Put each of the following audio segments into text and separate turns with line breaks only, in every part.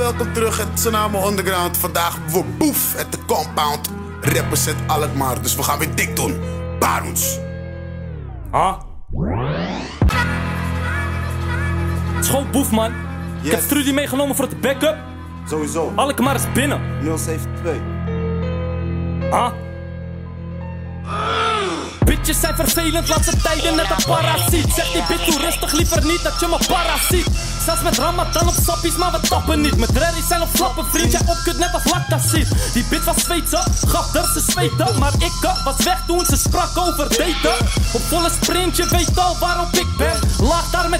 welkom terug. Het Tsunami Underground. Vandaag voor Boef at the Compound. Represent Alkmaar. Dus we gaan weer dik doen. Barons.
Huh? Het is gewoon boef, man. Ik heb
Yes.
Trudy meegenomen voor het backup.
Sowieso.
Alkmaar is binnen.
072.
Huh? Bitches zijn vervelend, laatste tijden net een parasiet. Zeg die bitch, doe rustig, liever niet dat je me parasiet. Zelfs met Ramadan op sappies, maar we tappen niet. Met rallies zijn op flappen, vriend, jij opkut net als lactaciet. Die bitch was Zweedse, gaf er ze zweten. Maar ik was weg toen ze sprak over daten. Op volle sprint, je weet al waarom ik ben. Laag daar met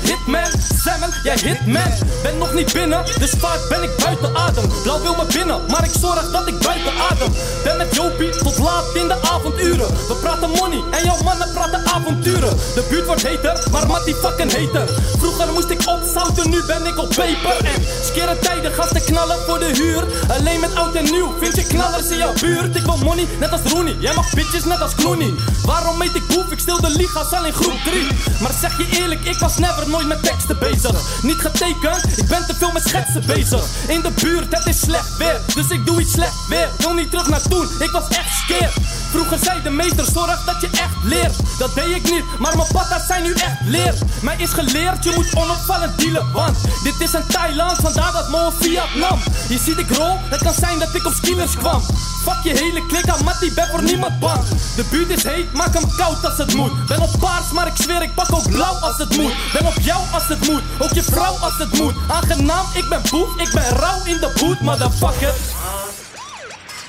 jij Hitman. Ben nog niet binnen, dus vaak ben ik buiten adem. Blauw wil me binnen, maar ik zorg dat ik buiten adem. Ben met Jopie tot laat in de avonduren. We praten money en jouw mannen praten avonturen. De buurt wordt heter, maar Mattie fucking heter. Vroeger moest ik opzouten, nu ben ik op peper. En skere tijden, gasten knallen voor de huur. Alleen met oud en nieuw, vind je knallers in jouw buurt. Ik wil money, net als Rooney. Jij mag bitches, net als Clooney. Waarom meet ik boef? Ik stil de liga's al in groep 3. Maar zeg je eerlijk, ik was never nooit met teksten bezig. Niet getekend, ik ben te veel met schetsen bezig. In de buurt, het is slecht weer. Dus ik doe iets slecht weer. Wil niet terug naar toen, ik was echt scared. Vroeger zei de meester, zorg dat je echt leert. Dat deed ik niet, maar mijn patas zijn nu echt leer. Mij is geleerd, je moet onopvallend dealen. Want dit is een Thailand, vandaar dat Mo een Fiat nam. Je ziet ik rol, het kan zijn dat ik op skillers kwam. Fuck je hele klik aan Mattie, ben voor niemand bang. De buurt is heet, maak hem koud als het moet. Ben op paars, maar ik zweer ik pak ook blauw als het moet. Ben op jou als het moet, vrouw als het moet. Aangenaam, ik ben boef, ik ben rauw in de boot, motherfucker.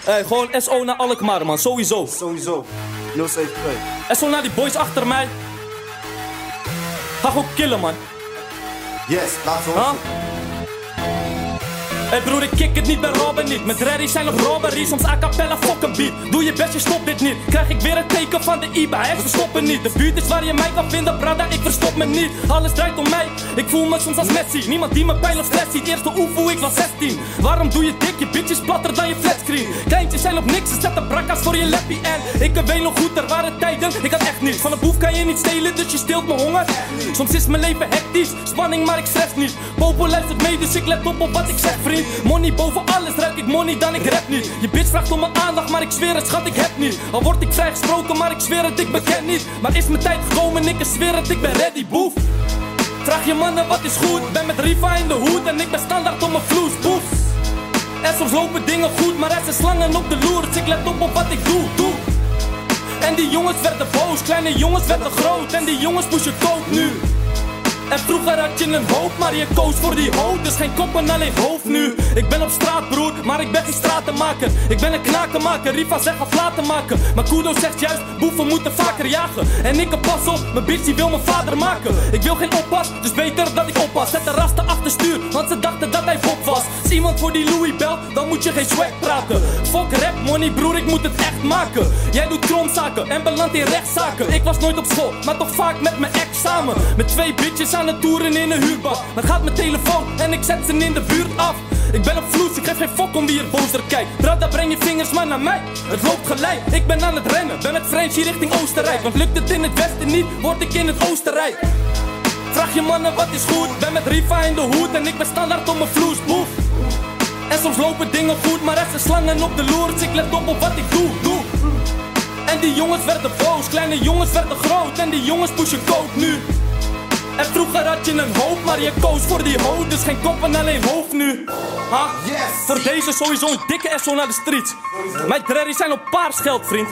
Hey, gewoon SO naar Alkmaar, man, sowieso.
Sowieso. 072.
SO naar die boys achter mij. Ga gewoon killen, man.
Yes, laat zo.
Huh? Hey broer, ik kick het niet bij Robin niet. Met Reddy zijn op robbery, soms a cappella fuck een beat. Doe je best, je stopt dit niet. Krijg ik weer een teken van de IBA, hè, verstoppen niet. De buurt is waar je mij kan vinden, brada, ik verstop me niet. Alles draait om mij, ik voel me soms als Messi. Niemand die me pijn of stress ziet. Eerste oefo, ik was 16. Waarom doe je dik? Je bitch is platter dan je flatscreen. Kleintjes zijn op niks, ze zetten brakkas voor je lappie. En ik weet nog goed, er waren tijden, ik had echt niets. Van een boef kan je niet stelen, dus je steelt mijn honger. Soms is mijn leven hectisch, spanning, maar ik stress niet. Popo luistert mee, dus ik let op op wat ik zeg, vriend. Money boven alles, ruik ik money, dan ik rap niet. Je bitch vraagt om mijn aandacht, maar ik zweer het, schat, ik heb niet. Al word ik vrijgesproken, maar ik zweer het, ik bekend niet. Maar is mijn tijd gekomen, ik zweer het, ik ben ready, boef. Vraag je mannen wat is goed, ben met Riva in de hoed en ik ben standaard op mijn vloes, boef. En soms lopen dingen goed, maar er zijn slangen op de loer, dus ik let op op wat ik doe, doe. En die jongens werden boos, kleine jongens werden groot en die jongens pushen kook nu. En vroeger had je een hoop, maar je koos voor die hoofd. Dus geen kop en alleen hoofd nu. Ik ben op straat, broer, maar ik ben geen stratenmaker. Ik ben een knakenmaker, Riva zegt af laten maken. Maar Kudo zegt juist, boeven moeten vaker jagen. En ik heb pas op, mijn bitch die wil mijn vader maken. Ik wil geen oppas, dus beter dat ik oppas. Zet de rasten achter stuur, want ze dachten dat hij Bob was. Als iemand voor die Louis belt, dan moet je geen swag praten. Fuck rap money, broer, ik moet het echt maken. Jij doet kromzaken en belandt in rechtszaken. Ik was nooit op school, maar toch vaak met mijn ex samen. Met twee bitches aan het toeren in een huurbak. Dan gaat mijn telefoon en ik zet ze in de buurt af. Ik ben op vloes, ik geef geen fok om wie er bozer kijkt. Brada, breng je vingers maar naar mij. Het loopt gelijk, ik ben aan het rennen. Ben met Frenchie richting Oostenrijk. Want lukt het in het westen niet, word ik in het Oostenrijk. Vraag je mannen wat is goed, ben met Riva in de hoed en ik ben standaard op mijn vloes, boef. En soms lopen dingen goed, maar er zijn slangen op de loer, dus ik let op op wat ik doe, doe. En die jongens werden boos, kleine jongens werden groot en die jongens pushen kook nu. En vroeger had je een hoop, maar je koos voor die hoofd, dus geen kop en alleen hoofd nu. Ha?
Yes!
Voor deze sowieso een dikke SO naar de streets. Mijn drerries zijn op paars geld, vriend.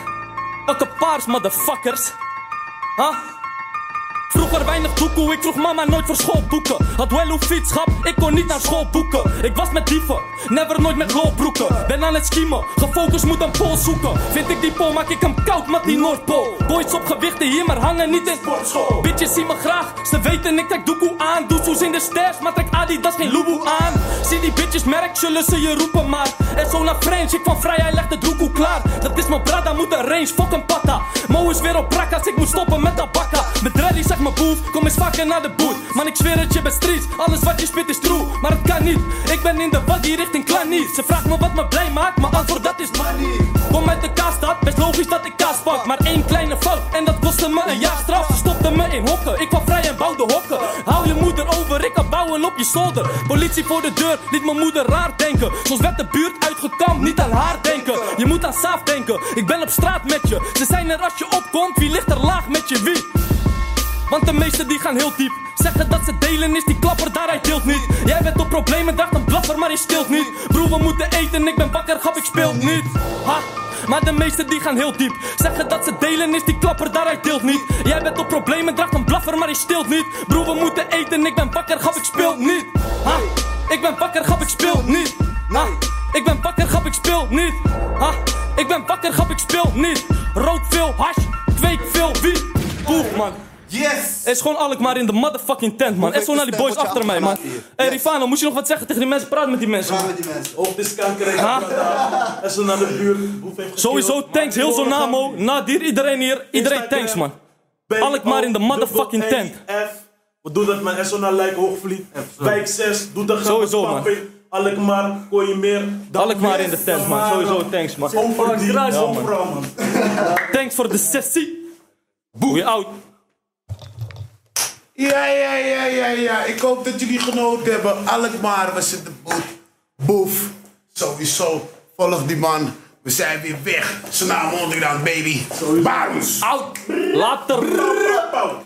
Pakken paars, motherfuckers. Ha? Vroeger weinig doekoe, ik vroeg mama nooit voor schoolboeken. Had wel hoe fietschap, ik kon niet naar school boeken. Ik was met dieven, never nooit met loopbroeken. Ben aan het schiemen, gefocust moet een pool zoeken. Vind ik die pol, maak ik hem koud met die Noordpool. Boys op gewichten hier, maar hangen niet in sportschool. Bitches zien me graag, ze weten ik trek doekoe aan. Doezoes in de stairs, maar trek Adidas geen Lubu aan. Zie die bitches merk, zullen ze je roepen maar. En zo naar French, ik van vrij, legt de doekoe klaar. Dat is mijn brada, moet een range, fuck een patta. Mo is weer op brakkas, ik moet stoppen met dat bakka. Met Dreddy zeg kom eens vaker naar de boot. Man, ik zweer het je bent streets, alles wat je spit is true. Maar het kan niet, ik ben in de buggy richting Klanier. Ze vraagt me wat me blij maakt, maar antwoord dat is money. Kom uit de kaasstad, best logisch dat ik kaas pak. Maar één kleine fout, en dat kostte me een jaar straf. Ze stopte me in hokken, ik kwam vrij en bouwde hokken. Hou je moeder over, ik kan bouwen op je zolder. Politie voor de deur, liet mijn moeder raar denken. Soms werd de buurt uitgekampt, niet aan haar denken. Je moet aan Saaf denken, ik ben op straat met je. Ze zijn er als je opkomt, wie ligt er laag met je wie? Want de meesten die gaan heel diep. Zeggen dat ze delen is, die klapper daaruit deelt niet. Jij bent op problemen, dacht een blaffer, maar je stilt niet. Broer, we moeten eten, ik ben wakker, grap, ik speel niet. Ha? Maar de meesten die gaan heel diep. Zeggen dat ze delen is, die klapper daaruit deelt niet. Jij bent op problemen, draagt een blaffer, maar je stilt niet. Broer, we moeten eten, ik ben wakker, grap, ik speel niet. Ha? Ik ben wakker, grap, ik speel niet. Is gewoon Alkmaar in de motherfucking tent, man. En zo naar die boys achter mij, man. Hé, hey, Rifano, moet je nog wat zeggen tegen die mensen? Praat met die mensen, man.
met die mensen.
Op de kanker
Ha?
En zo naar de buurt.
Sowieso, thanks, heel zo namo. Nadir, iedereen hier. Iedereen thanks, man. Alkmaar in de motherfucking tent.
F. We doen dat met Essona Lijk Hoogvliet. Wijk 6, doe dat
Sowieso, man.
Alkmaar, kon je meer.
Alkmaar in de tent, man. Sowieso, thanks, man.
Overal,
Ja, man. Thanks voor de sessie. We out.
Ja, ja, ja, ja, ja. Ik hoop dat jullie genoten hebben. Alkmaar het de boet. Boef. Sowieso. Volg die man. We zijn weer weg. Zijn naam onderground, baby. Barus.
Out. Later.
Pauw.